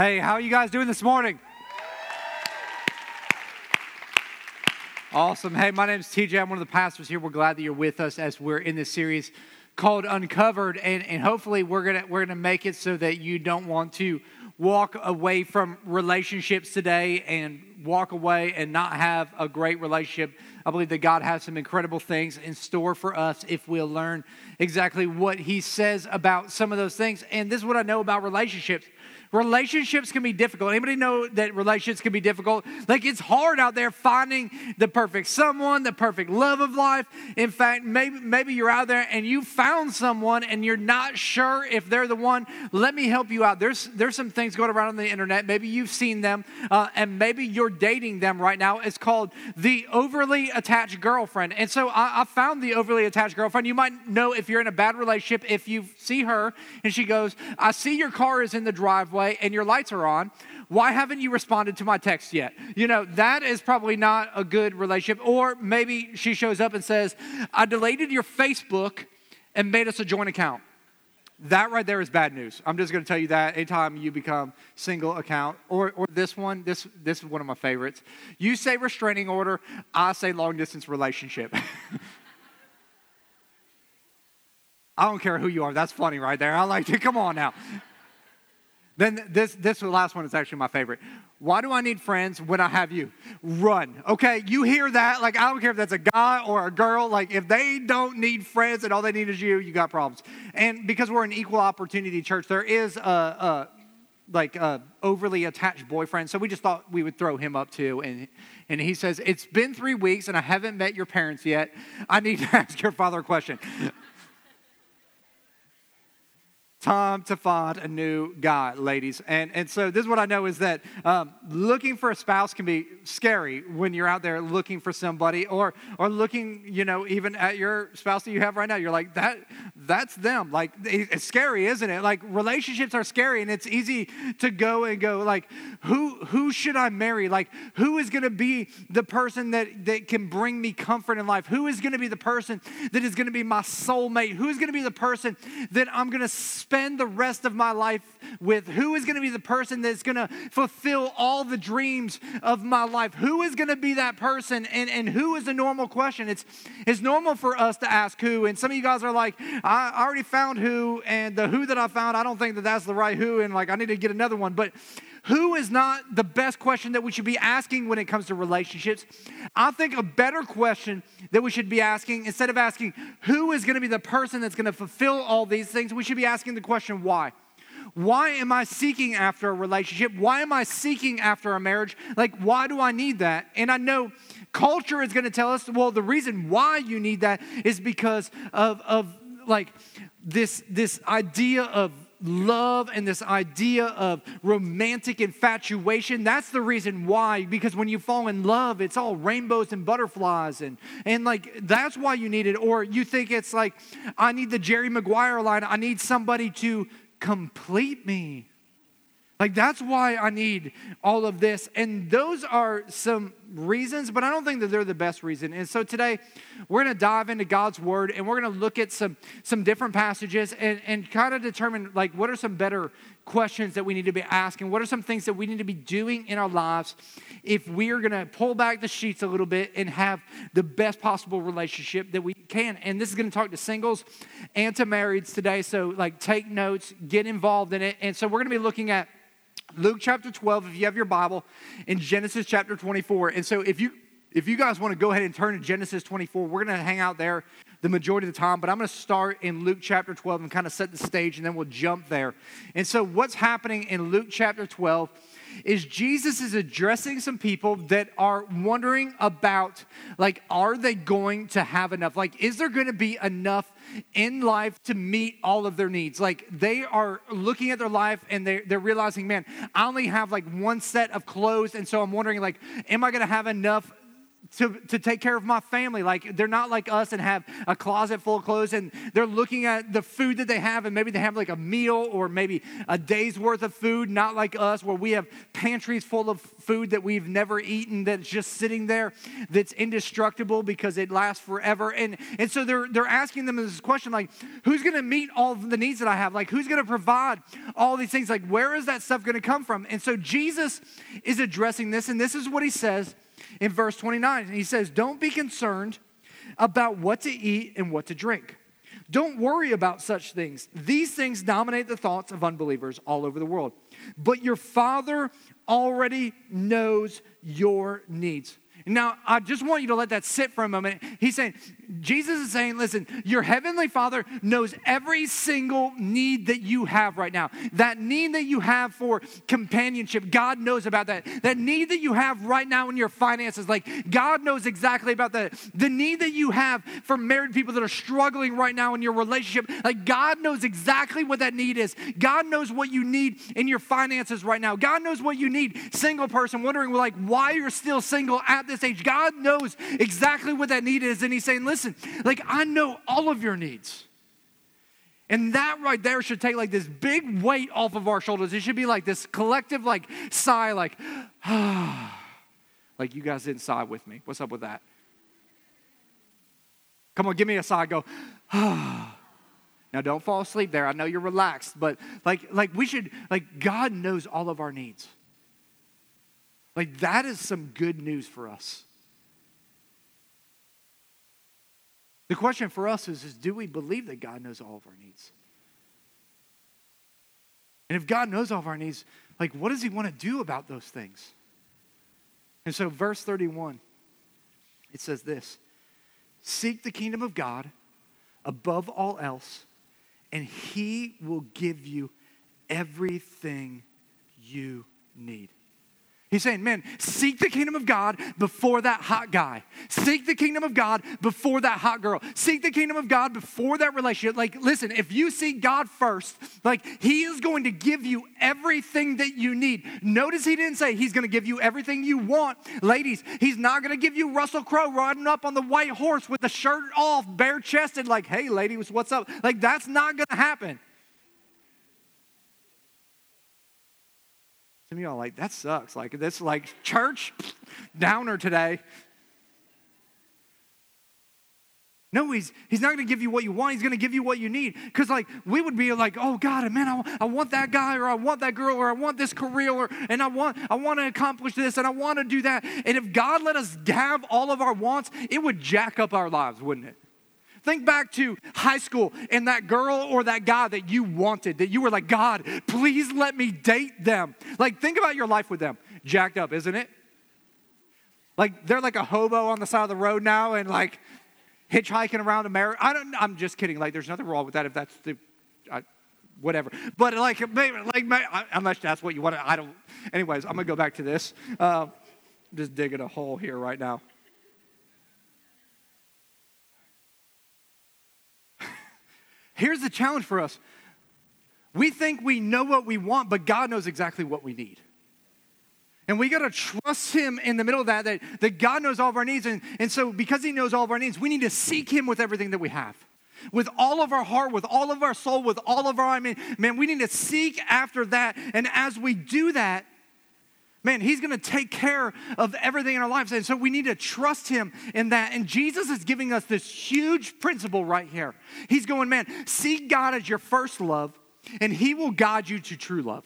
Hey, how are you guys doing this morning? Awesome. Hey, my name is TJ. I'm one of the pastors here. We're glad that you're with us as we're in this series called Uncovered, and, and hopefully we're gonna we're gonna make it so that you don't want to walk away from relationships today and walk away and not have a great relationship. I believe that God has some incredible things in store for us if we'll learn exactly what He says about some of those things. And this is what I know about relationships relationships can be difficult. Anybody know that relationships can be difficult? Like it's hard out there finding the perfect someone, the perfect love of life. In fact, maybe maybe you're out there and you found someone and you're not sure if they're the one. Let me help you out. There's there's some things going around on the internet. Maybe you've seen them, uh, and maybe you're dating them right now. It's called the overly attached girlfriend. And so I, I found the overly attached girlfriend. You might know if you're in a bad relationship if you see her and she goes, "I see your car is in the driveway." Driveway and your lights are on. Why haven't you responded to my text yet? You know, that is probably not a good relationship. Or maybe she shows up and says, I deleted your Facebook and made us a joint account. That right there is bad news. I'm just going to tell you that anytime you become single account, or, or this one, this, this is one of my favorites. You say restraining order, I say long distance relationship. I don't care who you are. That's funny right there. I like to, come on now. Then this, this last one is actually my favorite. Why do I need friends when I have you? Run. Okay, you hear that? Like, I don't care if that's a guy or a girl. Like, if they don't need friends and all they need is you, you got problems. And because we're an equal opportunity church, there is a, a like a overly attached boyfriend. So we just thought we would throw him up too. And, and he says, It's been three weeks and I haven't met your parents yet. I need to ask your father a question time to find a new guy, ladies. And, and so this is what I know is that um, looking for a spouse can be scary when you're out there looking for somebody or, or looking, you know, even at your spouse that you have right now. You're like, that, that's them. Like, it's scary, isn't it? Like, relationships are scary and it's easy to go and go, like, who, who should I marry? Like, who is going to be the person that, that can bring me comfort in life? Who is going to be the person that is going to be my soulmate? Who is going to be the person that I'm going to spend the rest of my life with? Who is going to be the person that's going to fulfill all the dreams of my life? Who is going to be that person? And, and who is a normal question? It's, it's normal for us to ask who. And some of you guys are like, I already found who, and the who that I found, I don't think that that's the right who. And like, I need to get another one. But who is not the best question that we should be asking when it comes to relationships. I think a better question that we should be asking, instead of asking who is going to be the person that's going to fulfill all these things, we should be asking the question why. Why am I seeking after a relationship? Why am I seeking after a marriage? Like, why do I need that? And I know culture is going to tell us, well, the reason why you need that is because of, of like this, this idea of love and this idea of romantic infatuation that's the reason why because when you fall in love it's all rainbows and butterflies and and like that's why you need it. Or you think it's like i need the jerry maguire line i need somebody to complete me like, that's why I need all of this. And those are some reasons, but I don't think that they're the best reason. And so today, we're going to dive into God's word and we're going to look at some, some different passages and, and kind of determine, like, what are some better questions that we need to be asking? What are some things that we need to be doing in our lives if we are going to pull back the sheets a little bit and have the best possible relationship that we can? And this is going to talk to singles and to marrieds today. So, like, take notes, get involved in it. And so, we're going to be looking at Luke chapter 12, if you have your Bible, in Genesis chapter 24. And so if you if you guys want to go ahead and turn to Genesis 24, we're going to hang out there the majority of the time, but I'm going to start in Luke chapter 12 and kind of set the stage and then we'll jump there. And so what's happening in Luke chapter 12 is Jesus is addressing some people that are wondering about like are they going to have enough? Like is there going to be enough in life to meet all of their needs? Like they are looking at their life and they they're realizing, man, I only have like one set of clothes and so I'm wondering like am I going to have enough to, to take care of my family. Like they're not like us and have a closet full of clothes and they're looking at the food that they have and maybe they have like a meal or maybe a day's worth of food, not like us where we have pantries full of food that we've never eaten that's just sitting there that's indestructible because it lasts forever. And, and so they're, they're asking them this question like, who's going to meet all the needs that I have? Like, who's going to provide all these things? Like, where is that stuff going to come from? And so Jesus is addressing this, and this is what he says in verse 29. And He says, Don't be concerned about what to eat and what to drink. Don't worry about such things. These things dominate the thoughts of unbelievers all over the world. But your Father already knows your needs. Now, I just want you to let that sit for a moment. He's saying, Jesus is saying, listen, your heavenly Father knows every single need that you have right now. That need that you have for companionship, God knows about that. That need that you have right now in your finances, like God knows exactly about that. The need that you have for married people that are struggling right now in your relationship, like God knows exactly what that need is. God knows what you need in your finances right now. God knows what you need. Single person wondering, like, why you're still single at this age. God knows exactly what that need is. And He's saying, listen, like, I know all of your needs. And that right there should take like this big weight off of our shoulders. It should be like this collective like sigh, like, like you guys didn't sigh with me. What's up with that? Come on, give me a sigh. Go. Now don't fall asleep there. I know you're relaxed, but like, like we should, like God knows all of our needs. Like, that is some good news for us. The question for us is, is do we believe that God knows all of our needs? And if God knows all of our needs, like, what does He want to do about those things? And so, verse 31, it says this Seek the kingdom of God above all else, and He will give you everything you need. He's saying, man, seek the kingdom of God before that hot guy. Seek the kingdom of God before that hot girl. Seek the kingdom of God before that relationship. Like, listen, if you seek God first, like, He is going to give you everything that you need. Notice He didn't say He's going to give you everything you want. Ladies, He's not going to give you Russell Crowe riding up on the white horse with the shirt off, bare chested, like, hey, ladies, what's up? Like, that's not going to happen. Some of y'all like, that sucks. Like, this, like, church downer today. No, he's, he's not going to give you what you want. He's going to give you what you need. Because, like, we would be like, oh, God, man, I, I want that guy, or I want that girl, or I want this career, or, and I want, I want to accomplish this, and I want to do that. And if God let us have all of our wants, it would jack up our lives, wouldn't it? Think back to high school and that girl or that guy that you wanted, that you were like, God, please let me date them. Like, think about your life with them. Jacked up, isn't it? Like, they're like a hobo on the side of the road now and like hitchhiking around America. I don't, I'm just kidding. Like, there's nothing wrong with that if that's the, I, whatever. But like, maybe, like, unless that's what you want to, I don't. Anyways, I'm going to go back to this. Uh, just digging a hole here right now. Here's the challenge for us we think we know what we want, but God knows exactly what we need. And we got to trust Him in the middle of that, that, that God knows all of our needs. And, and so, because He knows all of our needs, we need to seek Him with everything that we have. With all of our heart, with all of our soul, with all of our, I mean, man, we need to seek after that. And as we do that, Man, he's going to take care of everything in our lives. And so we need to trust him in that. And Jesus is giving us this huge principle right here. He's going, man, seek God as your first love, and he will guide you to true love.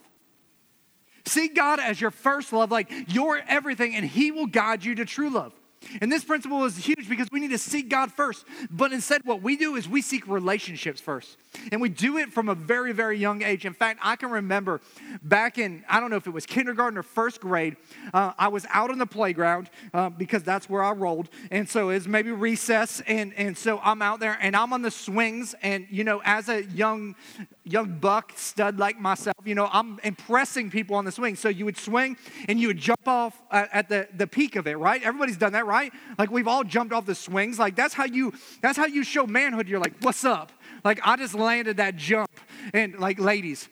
Seek God as your first love, like your everything, and he will guide you to true love. And this principle is huge because we need to seek God first. But instead, what we do is we seek relationships first. And we do it from a very, very young age. In fact, I can remember back in, I don't know if it was kindergarten or first grade, uh, I was out on the playground uh, because that's where I rolled. And so it's maybe recess. And, and so I'm out there and I'm on the swings. And, you know, as a young, young buck stud like myself, you know, I'm impressing people on the swing. So you would swing and you would jump off at the, the peak of it, right? Everybody's done that, right? Like we've all jumped off the swings. Like that's how you that's how you show manhood. You're like, what's up? Like I just landed that jump. And like, ladies,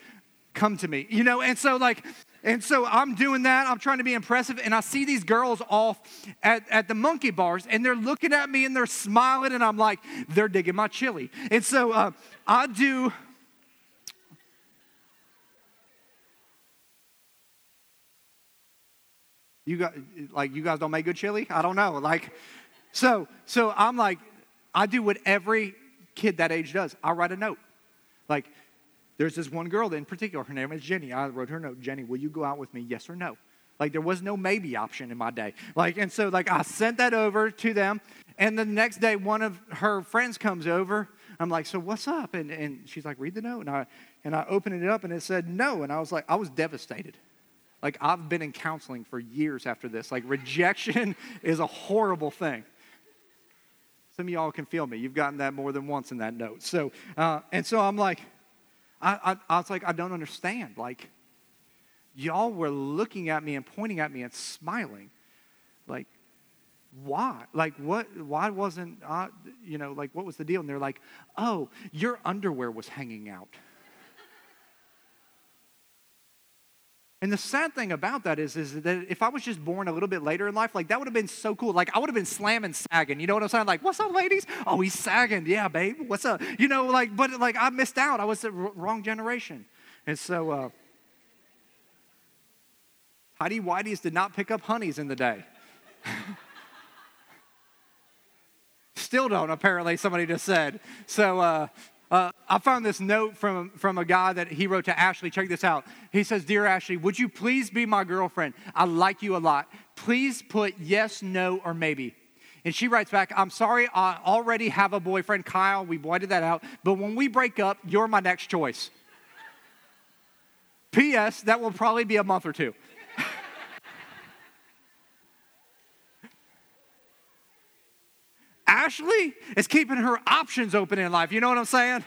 come to me. You know, and so like And so I'm doing that. I'm trying to be impressive. And I see these girls off at, at the monkey bars, and they're looking at me and they're smiling. And I'm like, they're digging my chili. And so uh, I do. You got like you guys don't make good chili? I don't know. Like, so so I'm like, I do what every kid that age does. I write a note. Like, there's this one girl in particular, her name is Jenny. I wrote her note, Jenny, will you go out with me? Yes or no? Like there was no maybe option in my day. Like, and so like I sent that over to them. And the next day, one of her friends comes over. I'm like, so what's up? And, and she's like, read the note. And I, and I opened it up and it said no. And I was like, I was devastated. Like I've been in counseling for years after this. Like rejection is a horrible thing. Some of y'all can feel me. You've gotten that more than once in that note. So, uh, and so I'm like, I, I, I was like, I don't understand. Like, y'all were looking at me and pointing at me and smiling. Like, why? Like, what? Why wasn't, I, you know, like, what was the deal? And they're like, oh, your underwear was hanging out. And the sad thing about that is, is that if I was just born a little bit later in life, like that would have been so cool. Like I would have been slamming, sagging. You know what I'm saying? Like, what's up, ladies? Oh, he's sagging. Yeah, babe. What's up? You know, like, but like I missed out. I was the wrong generation. And so, uh, tighty whities did not pick up honeys in the day. Still don't, apparently, somebody just said. So, uh, uh, I found this note from, from a guy that he wrote to Ashley. Check this out. He says, Dear Ashley, would you please be my girlfriend? I like you a lot. Please put yes, no, or maybe. And she writes back, I'm sorry, I already have a boyfriend, Kyle. We blotted that out. But when we break up, you're my next choice. P.S., that will probably be a month or two. Ashley is keeping her options open in life. You know what I'm saying?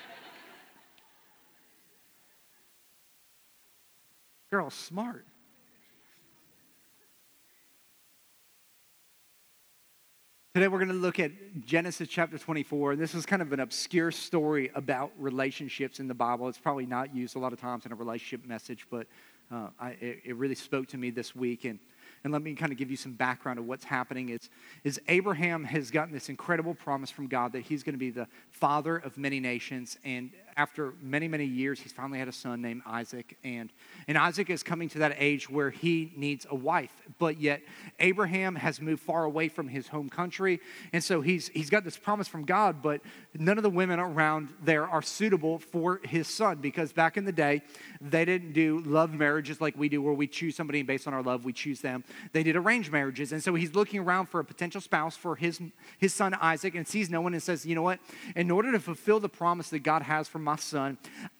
Girl, smart. Today we're going to look at Genesis chapter 24. and This is kind of an obscure story about relationships in the Bible. It's probably not used a lot of times in a relationship message, but uh, I, it, it, really spoke to me this week. And and let me kind of give you some background of what's happening is, is Abraham has gotten this incredible promise from God that he's going to be the father of many nations. And after many, many years, he's finally had a son named Isaac. And, and Isaac is coming to that age where he needs a wife. But yet, Abraham has moved far away from his home country. And so he's, he's got this promise from God, but none of the women around there are suitable for his son because back in the day, they didn't do love marriages like we do, where we choose somebody and based on our love, we choose them. They did arranged marriages. And so he's looking around for a potential spouse for his, his son Isaac and sees no one and says, You know what? In order to fulfill the promise that God has for my son,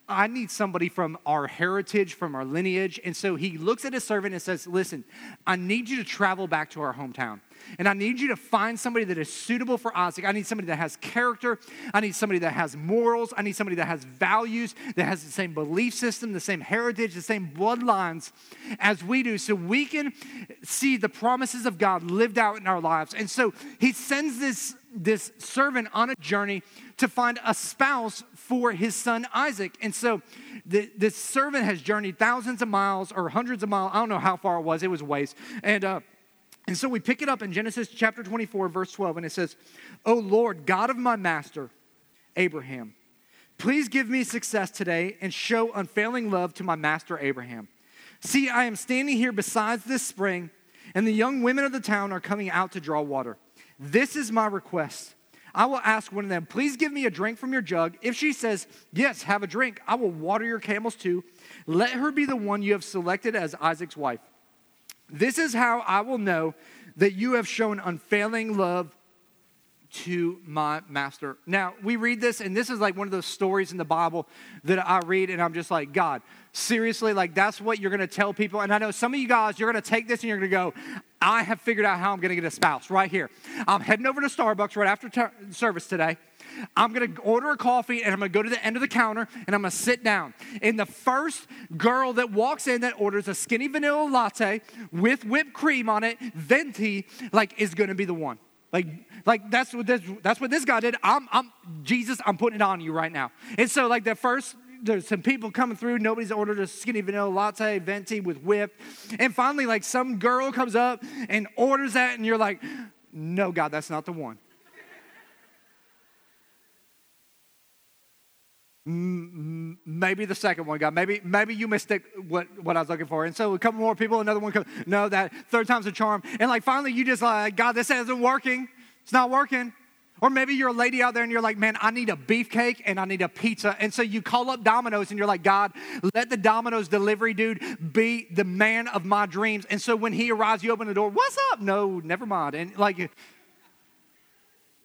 I need somebody from our heritage, from our lineage. And so he looks at his servant and says, Listen, I need you to travel back to our hometown. And I need you to find somebody that is suitable for Isaac. I need somebody that has character. I need somebody that has morals. I need somebody that has values, that has the same belief system, the same heritage, the same bloodlines as we do, so we can see the promises of God lived out in our lives. And so he sends this, this servant on a journey to find a spouse for his son Isaac. And so the, this servant has journeyed thousands of miles or hundreds of miles. I don't know how far it was, it was ways. And, uh, and so we pick it up in Genesis chapter 24, verse 12, and it says, O Lord, God of my master, Abraham, please give me success today and show unfailing love to my master Abraham. See, I am standing here beside this spring, and the young women of the town are coming out to draw water. This is my request I will ask one of them, Please give me a drink from your jug. If she says, Yes, have a drink, I will water your camels too. Let her be the one you have selected as Isaac's wife. This is how I will know that you have shown unfailing love to my master. Now, we read this, and this is like one of those stories in the Bible that I read, and I'm just like, God, seriously, like that's what you're gonna tell people. And I know some of you guys, you're gonna take this and you're gonna go, I have figured out how I'm gonna get a spouse right here. I'm heading over to Starbucks right after service today. I'm gonna order a coffee and I'm gonna go to the end of the counter and I'm gonna sit down. And the first girl that walks in that orders a skinny vanilla latte with whipped cream on it, venti, like is gonna be the one. Like, like that's what this, that's what this guy did. I'm, I'm Jesus. I'm putting it on you right now. And so, like the first there's some people coming through. Nobody's ordered a skinny vanilla latte, venti with whip. And finally, like some girl comes up and orders that, and you're like, no, God, that's not the one. maybe the second one, God. Maybe, maybe you missed what, what I was looking for. And so a couple more people, another one comes, no, that third time's a charm. And like finally you just like, God, this isn't working. It's not working. Or maybe you're a lady out there and you're like, man, I need a beefcake and I need a pizza. And so you call up Domino's and you're like, God, let the Domino's delivery dude be the man of my dreams. And so when he arrives, you open the door, what's up? No, never mind. And like,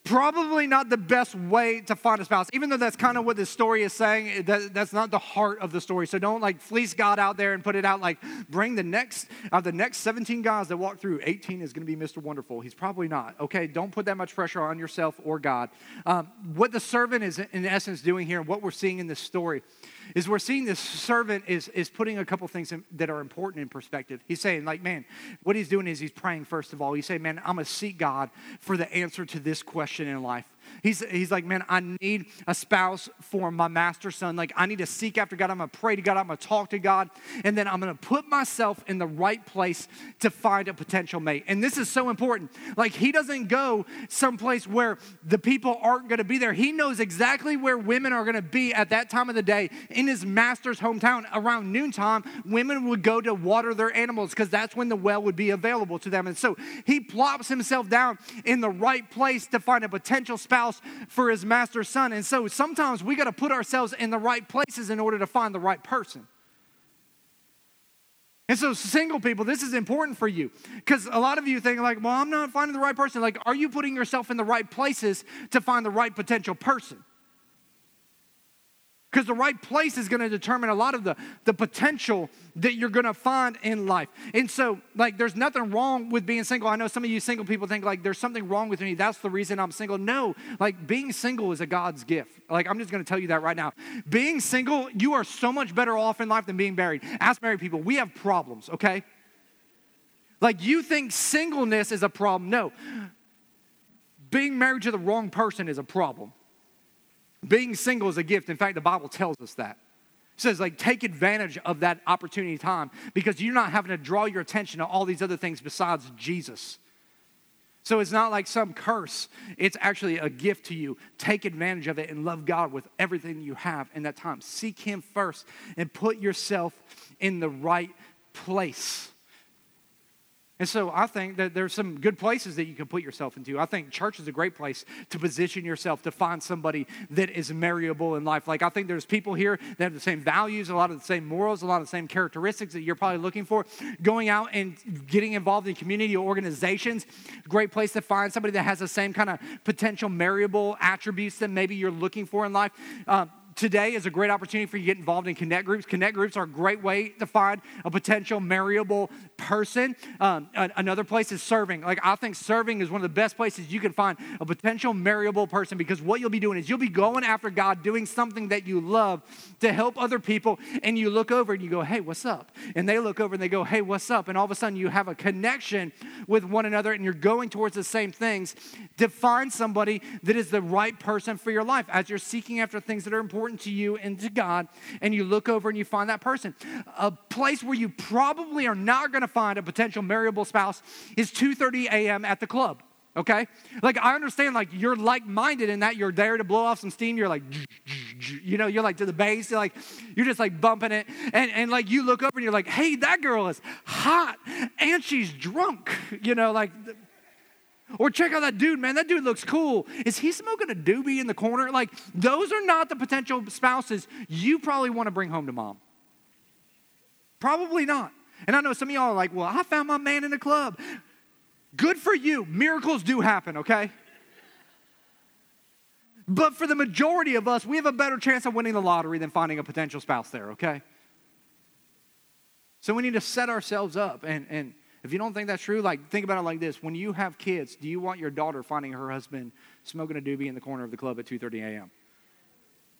probably not the best way to find a spouse, even though that's kind of what this story is saying. That, that's not the heart of the story. So don't like fleece God out there and put it out like bring the next of the next 17 guys that walk through. 18 is going to be Mr. Wonderful. He's probably not. Okay, don't put that much pressure on yourself or God. Um, what the servant is in essence doing here, and what we're seeing in this story, is we're seeing this servant is is putting a couple things in, that are important in perspective. He's saying like, man, what he's doing is he's praying first of all. He's saying, man, I'm gonna seek God for the answer to this question in life. He's, he's like, man, I need a spouse for my master son. Like, I need to seek after God. I'm going to pray to God. I'm going to talk to God. And then I'm going to put myself in the right place to find a potential mate. And this is so important. Like, he doesn't go someplace where the people aren't going to be there. He knows exactly where women are going to be at that time of the day in his master's hometown. Around noontime, women would go to water their animals because that's when the well would be available to them. And so he plops himself down in the right place to find a potential spouse for his master's son. And so sometimes we got to put ourselves in the right places in order to find the right person. And so, single people, this is important for you because a lot of you think, like, well, I'm not finding the right person. Like, are you putting yourself in the right places to find the right potential person? Because the right place is going to determine a lot of the, the potential that you're going to find in life. And so, like, there's nothing wrong with being single. I know some of you single people think, like, there's something wrong with me. That's the reason I'm single. No, like, being single is a God's gift. Like, I'm just going to tell you that right now. Being single, you are so much better off in life than being married. Ask married people, we have problems, okay? Like, you think singleness is a problem. No. Being married to the wrong person is a problem. Being single is a gift. In fact, the Bible tells us that. It says, like, take advantage of that opportunity time because you're not having to draw your attention to all these other things besides Jesus. So it's not like some curse, it's actually a gift to you. Take advantage of it and love God with everything you have in that time. Seek Him first and put yourself in the right place. And so I think that there's some good places that you can put yourself into. I think church is a great place to position yourself to find somebody that is marryable in life. Like I think there's people here that have the same values, a lot of the same morals, a lot of the same characteristics that you're probably looking for. Going out and getting involved in community organizations, great place to find somebody that has the same kind of potential marryable attributes that maybe you're looking for in life. Uh, today is a great opportunity for you to get involved in connect groups. Connect groups are a great way to find a potential marryable person. Um, another place is serving. Like, I think serving is one of the best places you can find a potential marryable person because what you'll be doing is you'll be going after God, doing something that you love to help other people. And you look over and you go, hey, what's up? And they look over and they go, hey, what's up? And all of a sudden you have a connection with one another and you're going towards the same things to find somebody that is the right person for your life as you're seeking after things that are important important to you and to God, and you look over and you find that person. A place where you probably are not going to find a potential marryable spouse is 2:30 a.m. at the club. Okay? Like I understand like you're like-minded in that you're there to blow off some steam. You're like you know, you're like to the bass. you're like you're just like bumping it. And and like you look over and you're like, "Hey, that girl is hot and she's drunk." You know, like or check out that dude, man. That dude looks cool. Is he smoking a doobie in the corner? Like, those are not the potential spouses you probably want to bring home to mom. Probably not. And I know some of y'all are like, well, I found my man in the club. Good for you. Miracles do happen, okay? But for the majority of us, we have a better chance of winning the lottery than finding a potential spouse there, okay? So we need to set ourselves up and, and if you don't think that's true, like think about it like this: when you have kids, do you want your daughter finding her husband smoking a doobie in the corner of the club at 2:30 a.m.?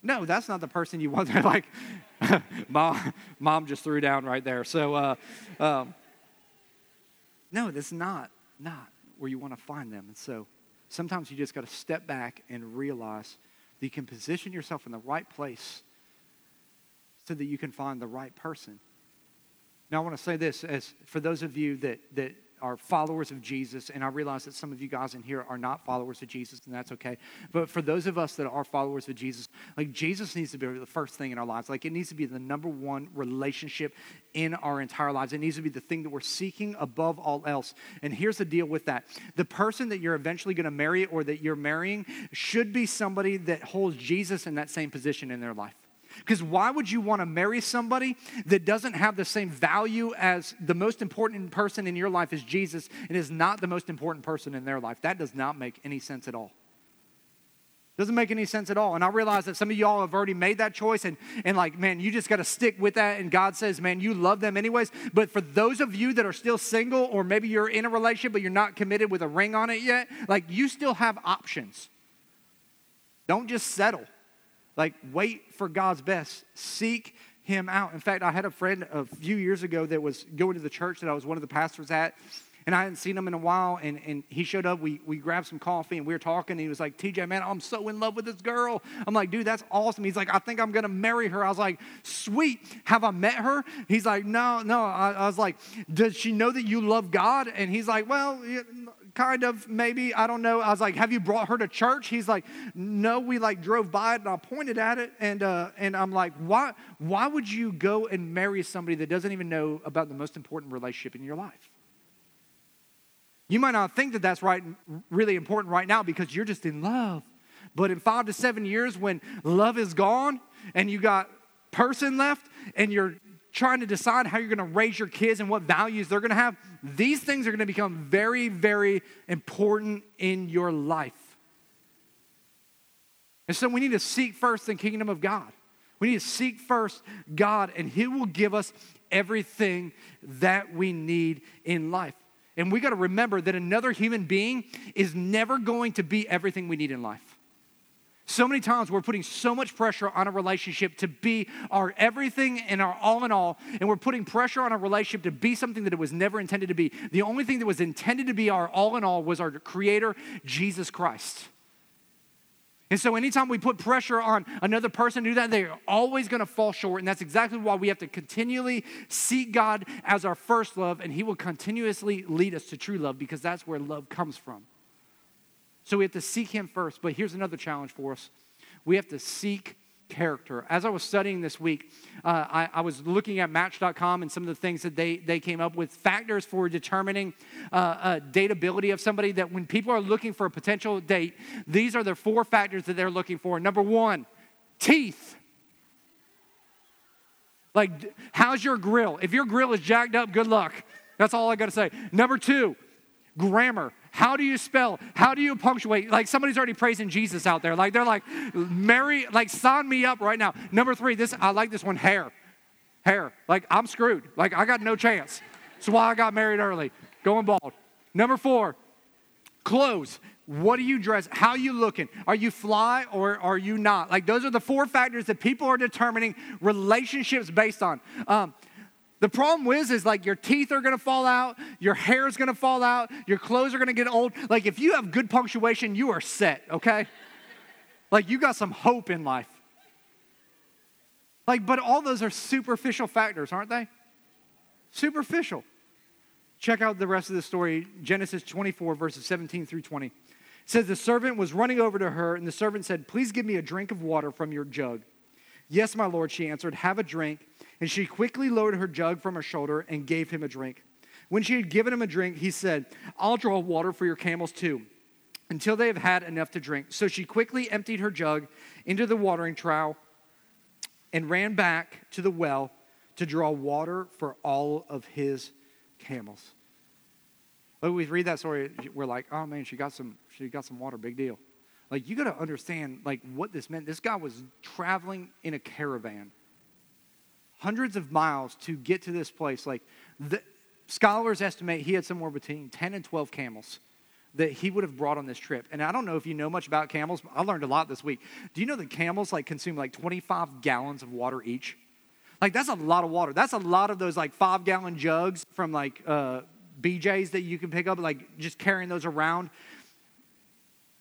No, that's not the person you want. Like, mom, mom just threw down right there. So, uh, um, no, that's not not where you want to find them. And so, sometimes you just got to step back and realize that you can position yourself in the right place so that you can find the right person. Now, I want to say this as for those of you that, that are followers of Jesus, and I realize that some of you guys in here are not followers of Jesus, and that's okay. But for those of us that are followers of Jesus, like Jesus needs to be the first thing in our lives. Like it needs to be the number one relationship in our entire lives. It needs to be the thing that we're seeking above all else. And here's the deal with that the person that you're eventually going to marry or that you're marrying should be somebody that holds Jesus in that same position in their life. Because why would you want to marry somebody that doesn't have the same value as the most important person in your life is Jesus and is not the most important person in their life? That does not make any sense at all. Doesn't make any sense at all. And I realize that some of y'all have already made that choice, and, and like, man, you just got to stick with that. And God says, man, you love them anyways. But for those of you that are still single, or maybe you're in a relationship, but you're not committed with a ring on it yet, like, you still have options. Don't just settle. Like, wait for God's best. Seek Him out. In fact, I had a friend a few years ago that was going to the church that I was one of the pastors at, and I hadn't seen him in a while. And, and he showed up. We, we grabbed some coffee and we were talking. And he was like, TJ, man, I'm so in love with this girl. I'm like, dude, that's awesome. He's like, I think I'm going to marry her. I was like, sweet. Have I met her? He's like, no, no. I, I was like, does she know that you love God? And he's like, well, kind of, maybe. I don't know. I was like, Have you brought her to church? He's like, No, we like drove by it and I pointed at it. And, uh, and I'm like, why, why would you go and marry somebody that doesn't even know about the most important relationship in your life? You might not think that that's right, really important right now because you're just in love. But in five to seven years, when love is gone and you got person left and you're trying to decide how you're going to raise your kids and what values they're going to have, these things are going to become very, very important in your life. And so we need to seek first the kingdom of God. We need to seek first God, and He will give us everything that we need in life. And we got to remember that another human being is never going to be everything we need in life. So many times we're putting so much pressure on a relationship to be our everything and our all in all, and we're putting pressure on a relationship to be something that it was never intended to be. The only thing that was intended to be our all in all was our Creator, Jesus Christ. And so, anytime we put pressure on another person to do that, they're always going to fall short. And that's exactly why we have to continually seek God as our first love, and He will continuously lead us to true love because that's where love comes from. So we have to seek Him first. But here's another challenge for us we have to seek character. As I was studying this week, uh, I, I, was looking at Match.com and some of the things that they, they came up with factors for determining uh, uh, dateability of somebody. That when people are looking for a potential date, these are the four factors that they're looking for. Number one, teeth. Like, how's your grill? If your grill is jacked up, good luck. That's all I got to say. Number two, grammar. How do you spell? How do you punctuate? Like somebody's already praising Jesus out there. Like they're like, Mary, like sign me up right now. Number three, this I like this one, hair. Hair. Like I'm screwed. Like I got no chance. That's why I got married early. Going bald. Number four, clothes. What do you dress? How are you looking? Are you fly or are you not? Like those are the four factors that people are determining relationships based on. Um, the problem is, is like your teeth are gonna fall out, your hair is gonna fall out, your clothes are gonna get old. Like if you have good punctuation, you are set, okay? like you got some hope in life. Like, but all those are superficial factors, aren't they? Superficial. Check out the rest of the story, Genesis 24, verses 17 through 20. It says, The servant was running over to her, and the servant said, Please give me a drink of water from your jug. Yes, my lord, she answered, Have a drink. And she quickly lowered her jug from her shoulder and gave him a drink. When she had given him a drink, he said, I'll draw water for your camels too, until they have had enough to drink. So she quickly emptied her jug into the watering trough and ran back to the well to draw water for all of his camels. When we read that story, we're like, oh man, she got some, she got some water, big deal. Like you got to understand like what this meant. This guy was traveling in a caravan hundreds of miles to get to this place. Like the scholars estimate he had somewhere between 10 and 12 camels that he would have brought on this trip. And I don't know if you know much about camels. I learned a lot this week. Do you know that camels like consume like 25 gallons of water each? Like that's a lot of water. That's a lot of those like five gallon jugs from like uh, BJ's that you can pick up, like just carrying those around.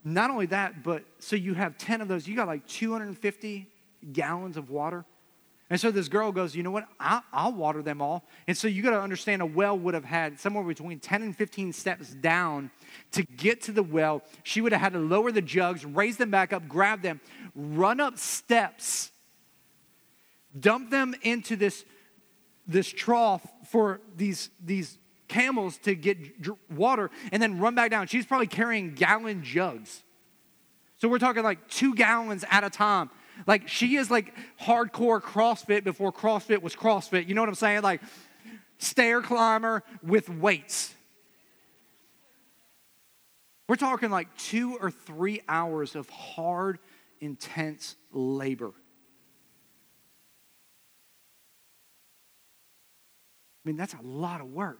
Not only that, but so you have 10 of those, you got like 250 gallons of water. And so this girl goes, You know what? I'll, I'll water them all. And so you got to understand a well would have had somewhere between 10 and 15 steps down to get to the well. She would have had to lower the jugs, raise them back up, grab them, run up steps, dump them into this, this trough for these, these camels to get water, and then run back down. She's probably carrying gallon jugs. So we're talking like two gallons at a time like she is like hardcore CrossFit before CrossFit was CrossFit. You know what I'm saying? Like stair climber with weights. We're talking like two or three hours of hard, intense labor. I mean, that's a lot of work.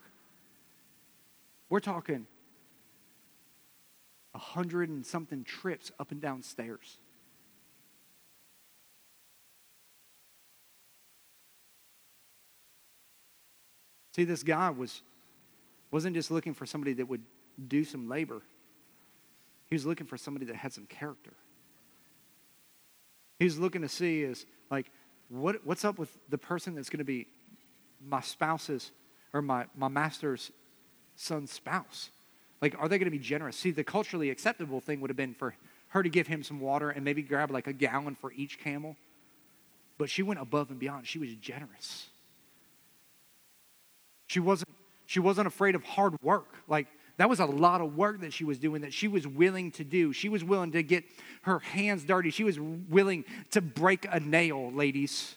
We're talking a hundred and something trips up and down stairs. See, this guy was, wasn't just looking for somebody that would do some labor, he was looking for somebody that had some character. He was looking to see is like, what, what's up with the person that's going to be my spouse's or my, my master's son's spouse? Like, are they going to be generous? See, the culturally acceptable thing would have been for her to give him some water and maybe grab like a gallon for each camel. But she went above and beyond. She was generous. She wasn't, she wasn't afraid of hard work. Like, that was a lot of work that she was doing that she was willing to do. She was willing to get her hands dirty. She was willing to break a nail, ladies.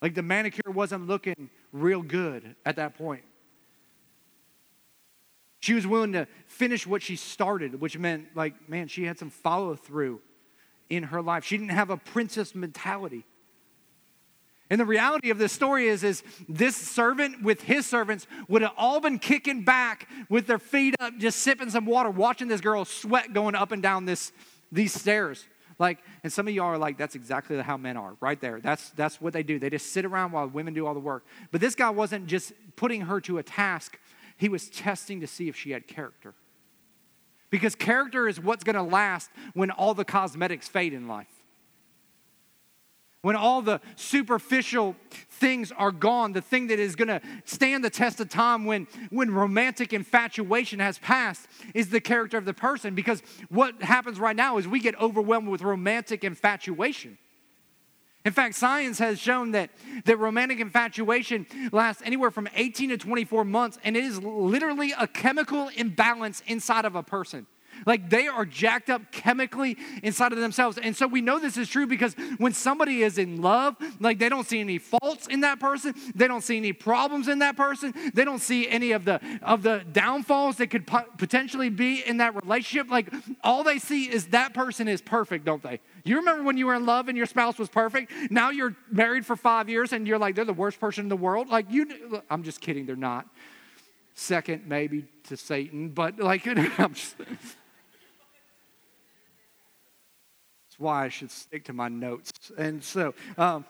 Like the manicure wasn't looking real good at that point. She was willing to finish what she started, which meant, like, man, she had some follow through in her life. She didn't have a princess mentality. And the reality of this story is, is this servant with his servants would have all been kicking back with their feet up, just sipping some water, watching this girl sweat going up and down this, these stairs. Like, and some of y'all are like, that's exactly how men are, right there. That's that's what they do. They just sit around while women do all the work. But this guy wasn't just putting her to a task, he was testing to see if she had character. Because character is what's gonna last when all the cosmetics fade in life. When all the superficial things are gone, the thing that is going to stand the test of time when, when romantic infatuation has passed is the character of the person. Because what happens right now is we get overwhelmed with romantic infatuation. In fact, science has shown that, that romantic infatuation lasts anywhere from 18 to 24 months, and it is literally a chemical imbalance inside of a person. Like they are jacked up chemically inside of themselves. And so we know this is true because when somebody is in love, like they don't see any faults in that person, they don't see any problems in that person, they don't see any of the of the downfalls that could potentially be in that relationship. Like all they see is that person is perfect, don't they? You remember when you were in love and your spouse was perfect? Now you're married for 5 years and you're like they're the worst person in the world. Like you I'm just kidding, they're not. Second maybe to Satan, but like I'm just why I should stick to my notes. And so, um,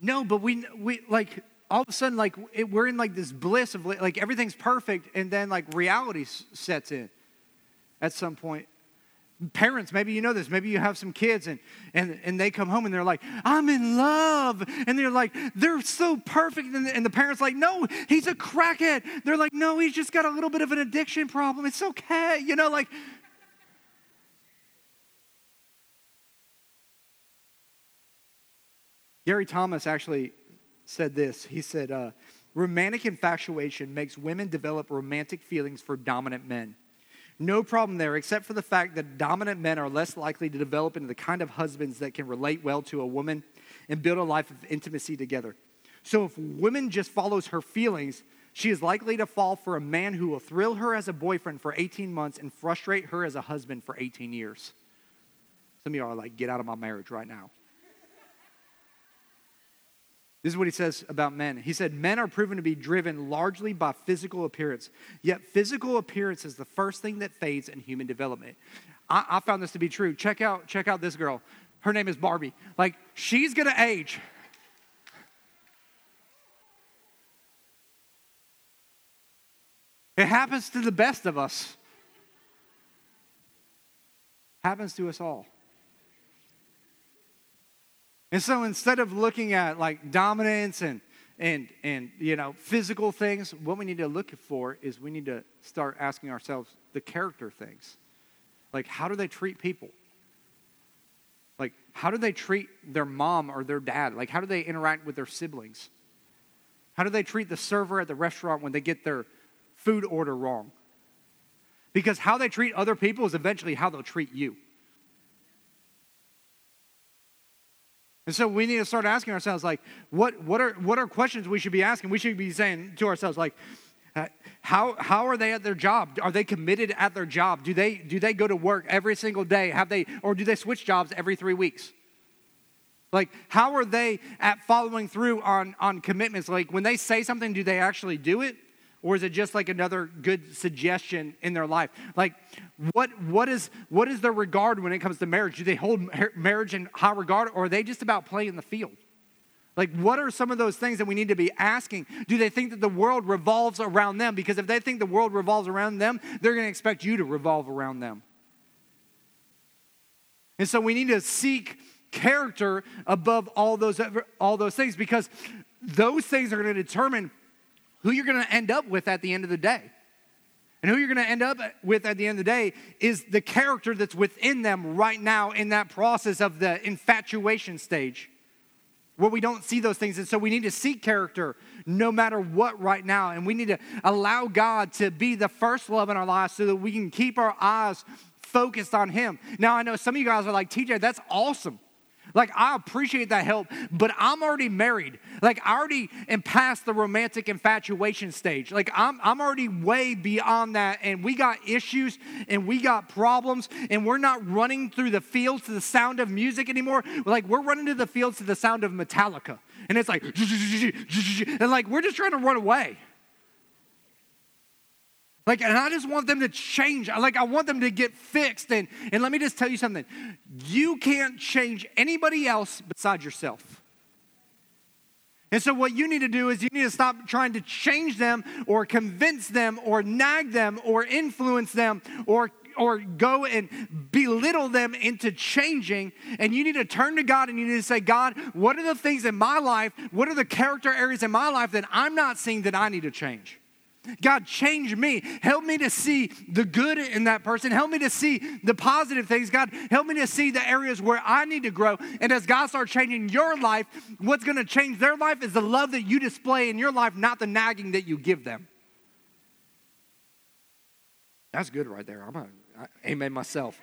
no, but we, we like, all of a sudden, like, it, we're in like this bliss of like everything's perfect, and then like reality sets in at some point. Parents, maybe you know this. Maybe you have some kids and, and, and they come home and they're like, I'm in love. And they're like, they're so perfect. And the, and the parents like, no, he's a crackhead. They're like, no, he's just got a little bit of an addiction problem. It's okay. You know, like, Gary Thomas actually said this. He said, uh, Romantic infatuation makes women develop romantic feelings for dominant men. No problem there, except for the fact that dominant men are less likely to develop into the kind of husbands that can relate well to a woman and build a life of intimacy together. So if woman just follows her feelings, she is likely to fall for a man who will thrill her as a boyfriend for 18 months and frustrate her as a husband for 18 years. Some of you are like, get out of my marriage right now. This is what he says about men. He said, Men are proven to be driven largely by physical appearance, yet physical appearance is the first thing that fades in human development. I, I found this to be true. Check out, check out this girl. Her name is Barbie. Like, she's gonna age. It happens to the best of us. Happens to us all. And so instead of looking at like dominance and and and you know physical things, what we need to look for is we need to start asking ourselves the character things. Like how do they treat people? Like how do they treat their mom or their dad? Like how do they interact with their siblings? How do they treat the server at the restaurant when they get their food order wrong? Because how they treat other people is eventually how they'll treat you. And so we need to start asking ourselves, like, what, what, are, what are questions we should be asking? We should be saying to ourselves, like, uh, how, how are they at their job? Are they committed at their job? Do they, do they go to work every single day? Have they, or do they switch jobs every three weeks? Like, how are they at following through on, on commitments? Like, when they say something, do they actually do it? Or is it just like another good suggestion in their life? Like, what, what, is, what is their regard when it comes to marriage? Do they hold marriage in high regard, or are they just about playing the field? Like, what are some of those things that we need to be asking? Do they think that the world revolves around them? Because if they think the world revolves around them, they're going to expect you to revolve around them. And so we need to seek character above all those, all those things because those things are going to determine who you're going to end up with at the end of the day. And who you're going to end up with at the end of the day is the character that's within them right now in that process of the infatuation stage where we don't see those things. And so we need to seek character no matter what right now. And we need to allow God to be the first love in our lives so that we can keep our eyes focused on Him. Now, I know some of you guys are like, TJ, that's awesome. Like, I appreciate that help, but I'm already married. Like, I already am past the romantic infatuation stage. Like, I'm, I'm already way beyond that, and we got issues and we got problems, and we're not running through the fields to the sound of music anymore. Like, we're running to the fields to the sound of Metallica. And it's like, and like, we're just trying to run away. Like, and I just want them to change. Like, I want them to get fixed. And, and let me just tell you something you can't change anybody else besides yourself. And so, what you need to do is you need to stop trying to change them or convince them or nag them or influence them or or go and belittle them into changing. And you need to turn to God and you need to say, God, what are the things in my life? What are the character areas in my life that I'm not seeing that I need to change? God, change me. Help me to see the good in that person. Help me to see the positive things. God, help me to see the areas where I need to grow. And as God starts changing your life, what's going to change their life is the love that you display in your life, not the nagging that you give them. That's good right there. I'm amen myself.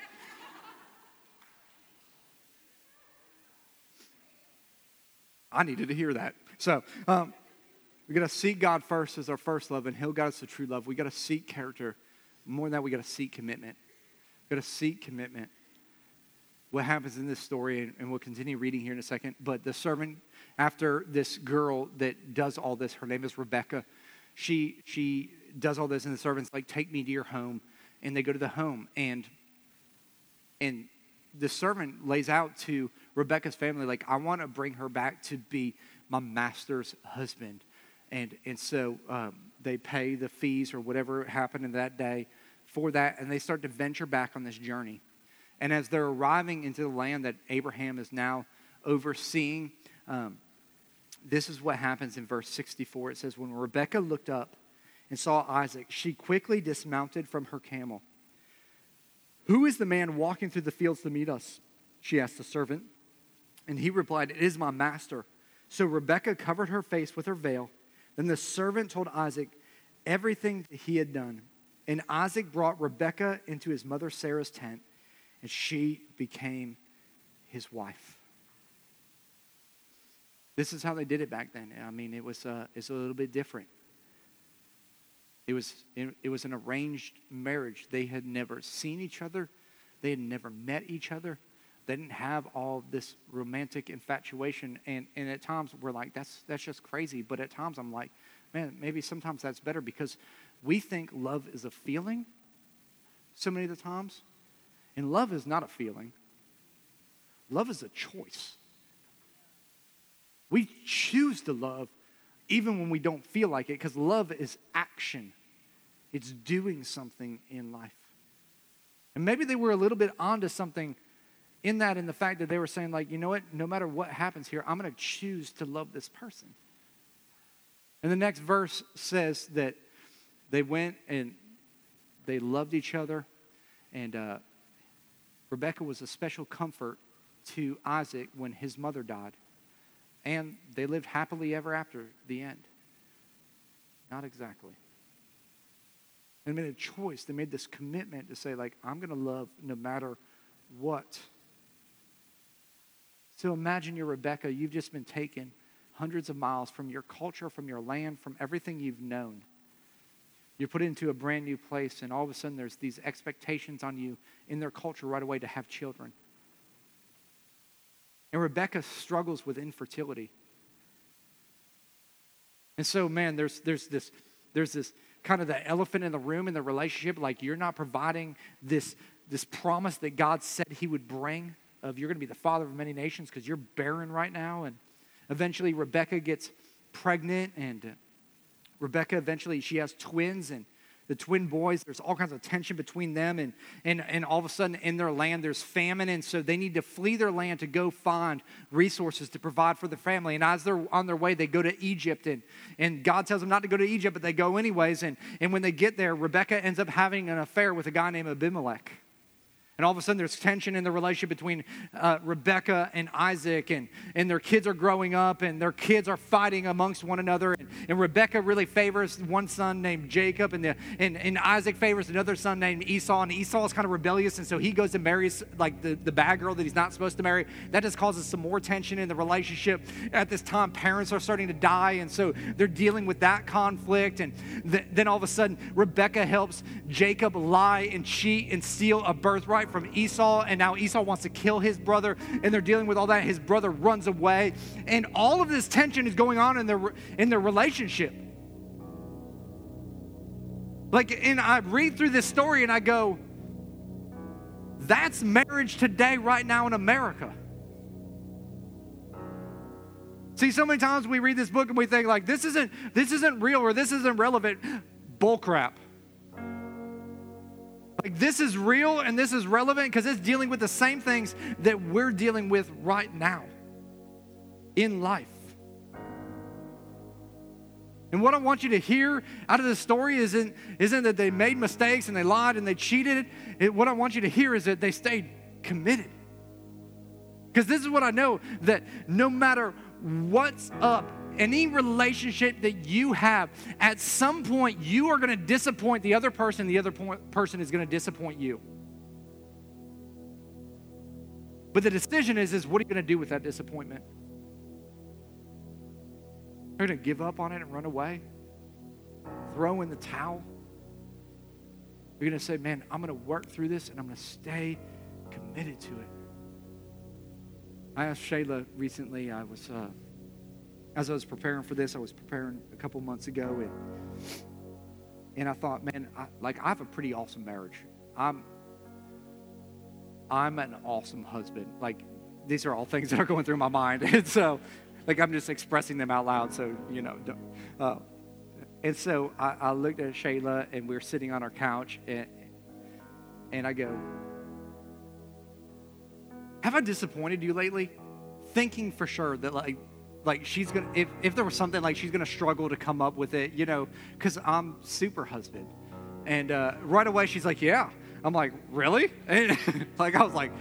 I needed to hear that. So, um, we got to seek God first as our first love, and He'll guide us to true love. We got to seek character. More than that, we got to seek commitment. We got to seek commitment. What happens in this story, and, we'll continue reading here in a second, but the servant, after this girl that does all this, her name is Rebecca, she, she does all this, and the servant's like, Take me to your home. And they go to the home, and, and the servant lays out to Rebecca's family, like, I want to bring her back to be my master's husband. And, and so um, they pay the fees or whatever happened in that day for that, and they start to venture back on this journey. And as they're arriving into the land that Abraham is now overseeing, um, this is what happens in verse 64. It says, When Rebekah looked up and saw Isaac, she quickly dismounted from her camel. Who is the man walking through the fields to meet us? She asked the servant. And he replied, It is my master. So Rebekah covered her face with her veil then the servant told Isaac everything that he had done. And Isaac brought Rebekah into his mother Sarah's tent, and she became his wife. This is how they did it back then. I mean, it was, uh, it's a little bit different. It was, it, it was an arranged marriage. They had never seen each other, they had never met each other. They didn't have all this romantic infatuation. And, and at times we're like, that's, that's just crazy. But at times I'm like, man, maybe sometimes that's better because we think love is a feeling so many of the times. And love is not a feeling, love is a choice. We choose to love even when we don't feel like it because love is action, it's doing something in life. And maybe they were a little bit onto something in that, in the fact that they were saying, like, you know what, no matter what happens here, I'm going to choose to love this person. And the next verse says that they went and they loved each other, and uh, Rebecca was a special comfort to Isaac when his mother died. And they lived happily ever after the end. Not exactly. They made a choice. They made this commitment to say, like, I'm going to love no matter what. So imagine you're Rebecca. You've just been taken hundreds of miles from your culture, from your land, from everything you've known. You're put into a brand new place, and all of a sudden there's these expectations on you in their culture right away to have children. And Rebecca struggles with infertility. And so, man, there's, there's, this, there's this kind of the elephant in the room in the relationship, like you're not providing this, this promise that God said He would bring of you're going to be the father of many nations because you're barren right now. And eventually, Rebecca gets pregnant, and Rebecca eventually she has twins, and the twin boys, there's all kinds of tension between them, and, and, and all of a sudden in their land there's famine, and so they need to flee their land to go find resources to provide for the family. And as they're on their way, they go to Egypt, and, and God tells them not to go to Egypt, but they go anyways. And, and when they get there, Rebecca ends up having an affair with a guy named Abimelech. And all of a sudden, there's tension in the relationship between uh, Rebecca and Isaac, and, and their kids are growing up, and their kids are fighting amongst one another. And, and Rebecca really favors one son named Jacob, and, the, and, and Isaac favors another son named Esau. And Esau is kind of rebellious, and so he goes and marries like the, the bad girl that he's not supposed to marry. That just causes some more tension in the relationship. At this time, parents are starting to die, and so they're dealing with that conflict. And th- then all of a sudden, Rebecca helps Jacob lie and cheat and steal a birthright from Esau, and now Esau wants to kill his brother, and they're dealing with all that. His brother runs away, and all of this tension is going on in their in their relationship. Like, and I read through this story and I go, that's marriage today, right now in America. See, so many times we read this book and we think like this isn't this isn't real or this isn't relevant. Bullcrap. Like, this is real and this is relevant because it's dealing with the same things that we're dealing with right now in life. And what I want you to hear out of this story isn't, isn't that they made mistakes and they lied and they cheated. It, what I want you to hear is that they stayed committed. Because this is what I know that no matter what's up any relationship that you have, at some point you are going to disappoint the other person, the other person is going to disappoint you. But the decision is, is what are you going to do with that disappointment? Are you going to give up on it and run away? Throw in the towel? You're going to say, man, I'm going to work through this and I'm going to stay committed to it. I asked Shayla recently, I was. Uh, as I was preparing for this, I was preparing a couple months ago, and and I thought, man, I, like I have a pretty awesome marriage. I'm I'm an awesome husband. Like these are all things that are going through my mind, and so like I'm just expressing them out loud. So you know, uh, and so I, I looked at Shayla, and we were sitting on our couch, and and I go, "Have I disappointed you lately?" Thinking for sure that like like she's gonna if, if there was something like she's gonna struggle to come up with it you know because i'm super husband. And uh, right away she's like yeah. I'm like really? And like i was like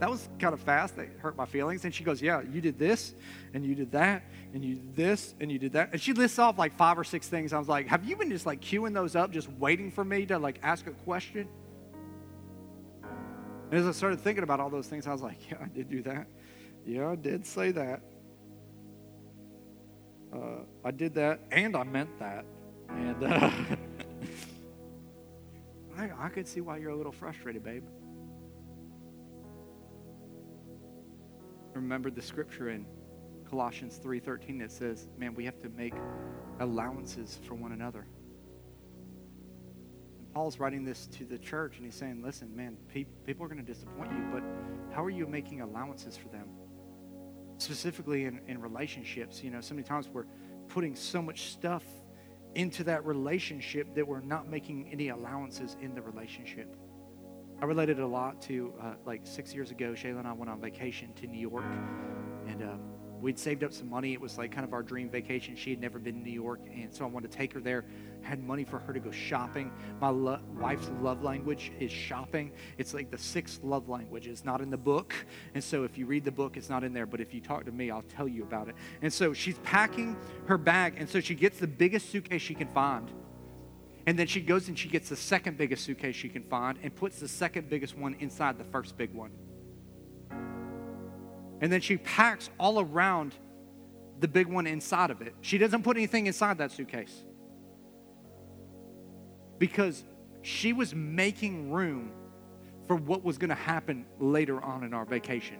that was kind of fast. That hurt my feelings. And she goes yeah you did this and you did that and you did this and you did that. And she lists off like five or six things. I was like have you been just like queuing those up just waiting for me to like ask a question? And as i started thinking about all those things i was like yeah i did do that. Yeah i did say that uh, I did that and I meant that. And uh, I, I could see why you're a little frustrated, babe. Remember the scripture in Colossians 3:13 that says, "Man, we have to make allowances for one another." And Paul's writing this to the church, and he's saying, "Listen, man, pe- people are going to disappoint you, but how are you making allowances for them?" Specifically in, in relationships. You know, so many times we're putting so much stuff into that relationship that we're not making any allowances in the relationship. I related a lot to uh, like six years ago. Shayla and I went on vacation to New York, and um, we'd saved up some money. It was like kind of our dream vacation. She had never been to New York, and so I wanted to take her there. Had money for her to go shopping. My lo- wife's love language is shopping. It's like the sixth love language. It's not in the book, and so if you read the book, it's not in there. But if you talk to me, I'll tell you about it. And so she's packing her bag, and so she gets the biggest suitcase she can find. And then she goes and she gets the second biggest suitcase she can find and puts the second biggest one inside the first big one. And then she packs all around the big one inside of it. She doesn't put anything inside that suitcase because she was making room for what was going to happen later on in our vacation.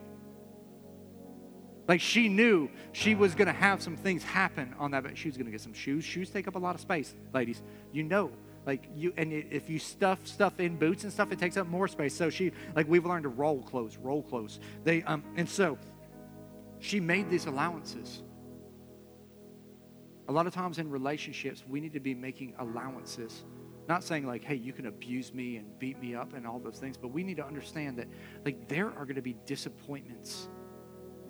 Like she knew she was going to have some things happen on that. She was going to get some shoes. Shoes take up a lot of space, ladies. You know, like you, and if you stuff stuff in boots and stuff, it takes up more space. So she, like we've learned to roll clothes, roll clothes. They, um, and so she made these allowances. A lot of times in relationships, we need to be making allowances. Not saying like, hey, you can abuse me and beat me up and all those things, but we need to understand that like there are going to be disappointments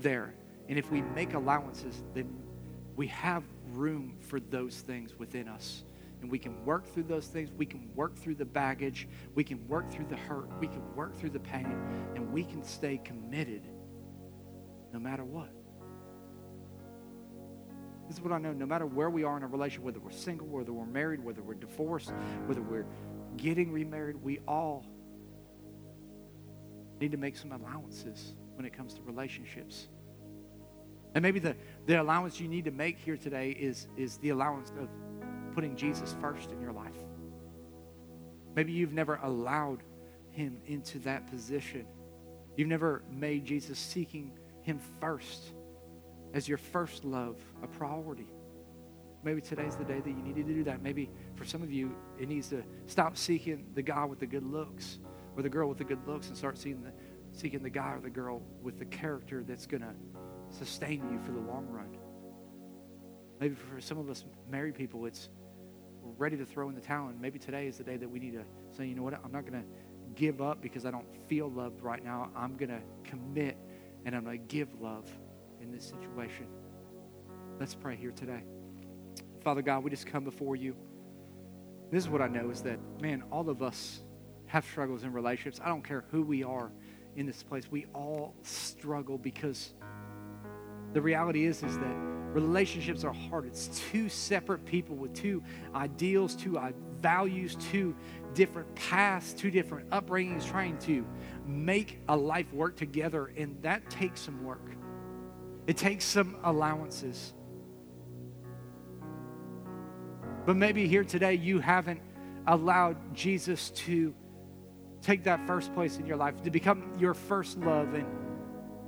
there. And if we make allowances, then we have room for those things within us and we can work through those things. We can work through the baggage. We can work through the hurt. We can work through the pain. And we can stay committed no matter what. This is what I know. No matter where we are in a relationship, whether we're single, whether we're married, whether we're divorced, whether we're getting remarried, we all need to make some allowances when it comes to relationships. And maybe the, the allowance you need to make here today is, is the allowance of putting Jesus first in your life. Maybe you've never allowed him into that position. You've never made Jesus seeking him first as your first love a priority. Maybe today's the day that you needed to do that. Maybe for some of you, it needs to stop seeking the guy with the good looks or the girl with the good looks and start seeing the, seeking the guy or the girl with the character that's going to sustain you for the long run. Maybe for some of us married people, it's ready to throw in the towel. And maybe today is the day that we need to say, you know what, I'm not going to give up because I don't feel loved right now. I'm going to commit and I'm going to give love in this situation. Let's pray here today. Father God, we just come before you. This is what I know is that, man, all of us have struggles in relationships. I don't care who we are in this place. We all struggle because the reality is, is that relationships are hard. It's two separate people with two ideals, two values, two different paths, two different upbringings, trying to make a life work together. And that takes some work, it takes some allowances. But maybe here today you haven't allowed Jesus to take that first place in your life, to become your first love. And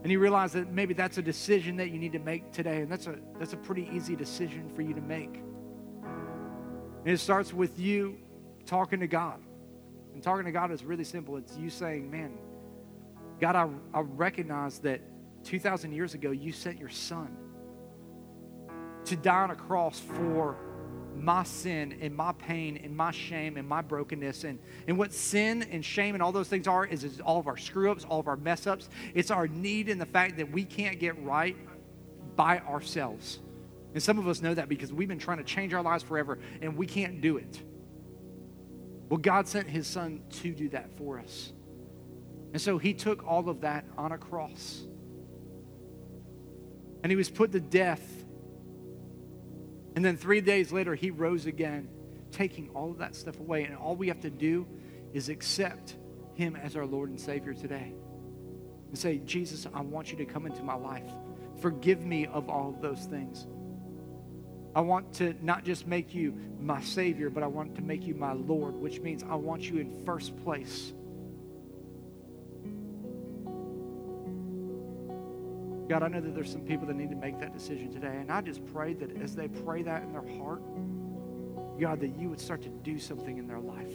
and you realize that maybe that's a decision that you need to make today, and that's a, that's a pretty easy decision for you to make. And it starts with you talking to God. And talking to God is really simple. It's you saying, Man, God, I, I recognize that 2,000 years ago you sent your son to die on a cross for my sin and my pain and my shame and my brokenness. And, and what sin and shame and all those things are is, is all of our screw ups, all of our mess ups. It's our need and the fact that we can't get right by ourselves. And some of us know that because we've been trying to change our lives forever and we can't do it. Well, God sent his son to do that for us. And so he took all of that on a cross. And he was put to death and then three days later, he rose again, taking all of that stuff away. And all we have to do is accept him as our Lord and Savior today. And say, Jesus, I want you to come into my life. Forgive me of all of those things. I want to not just make you my Savior, but I want to make you my Lord, which means I want you in first place God, I know that there's some people that need to make that decision today. And I just pray that as they pray that in their heart, God, that you would start to do something in their life.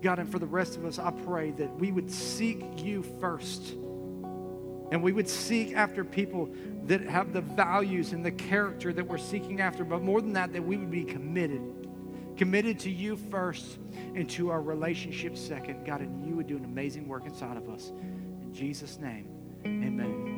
God, and for the rest of us, I pray that we would seek you first. And we would seek after people that have the values and the character that we're seeking after. But more than that, that we would be committed. committed to you first and to our relationship second. God, and you would do an amazing work inside of us. In Jesus' name, amen.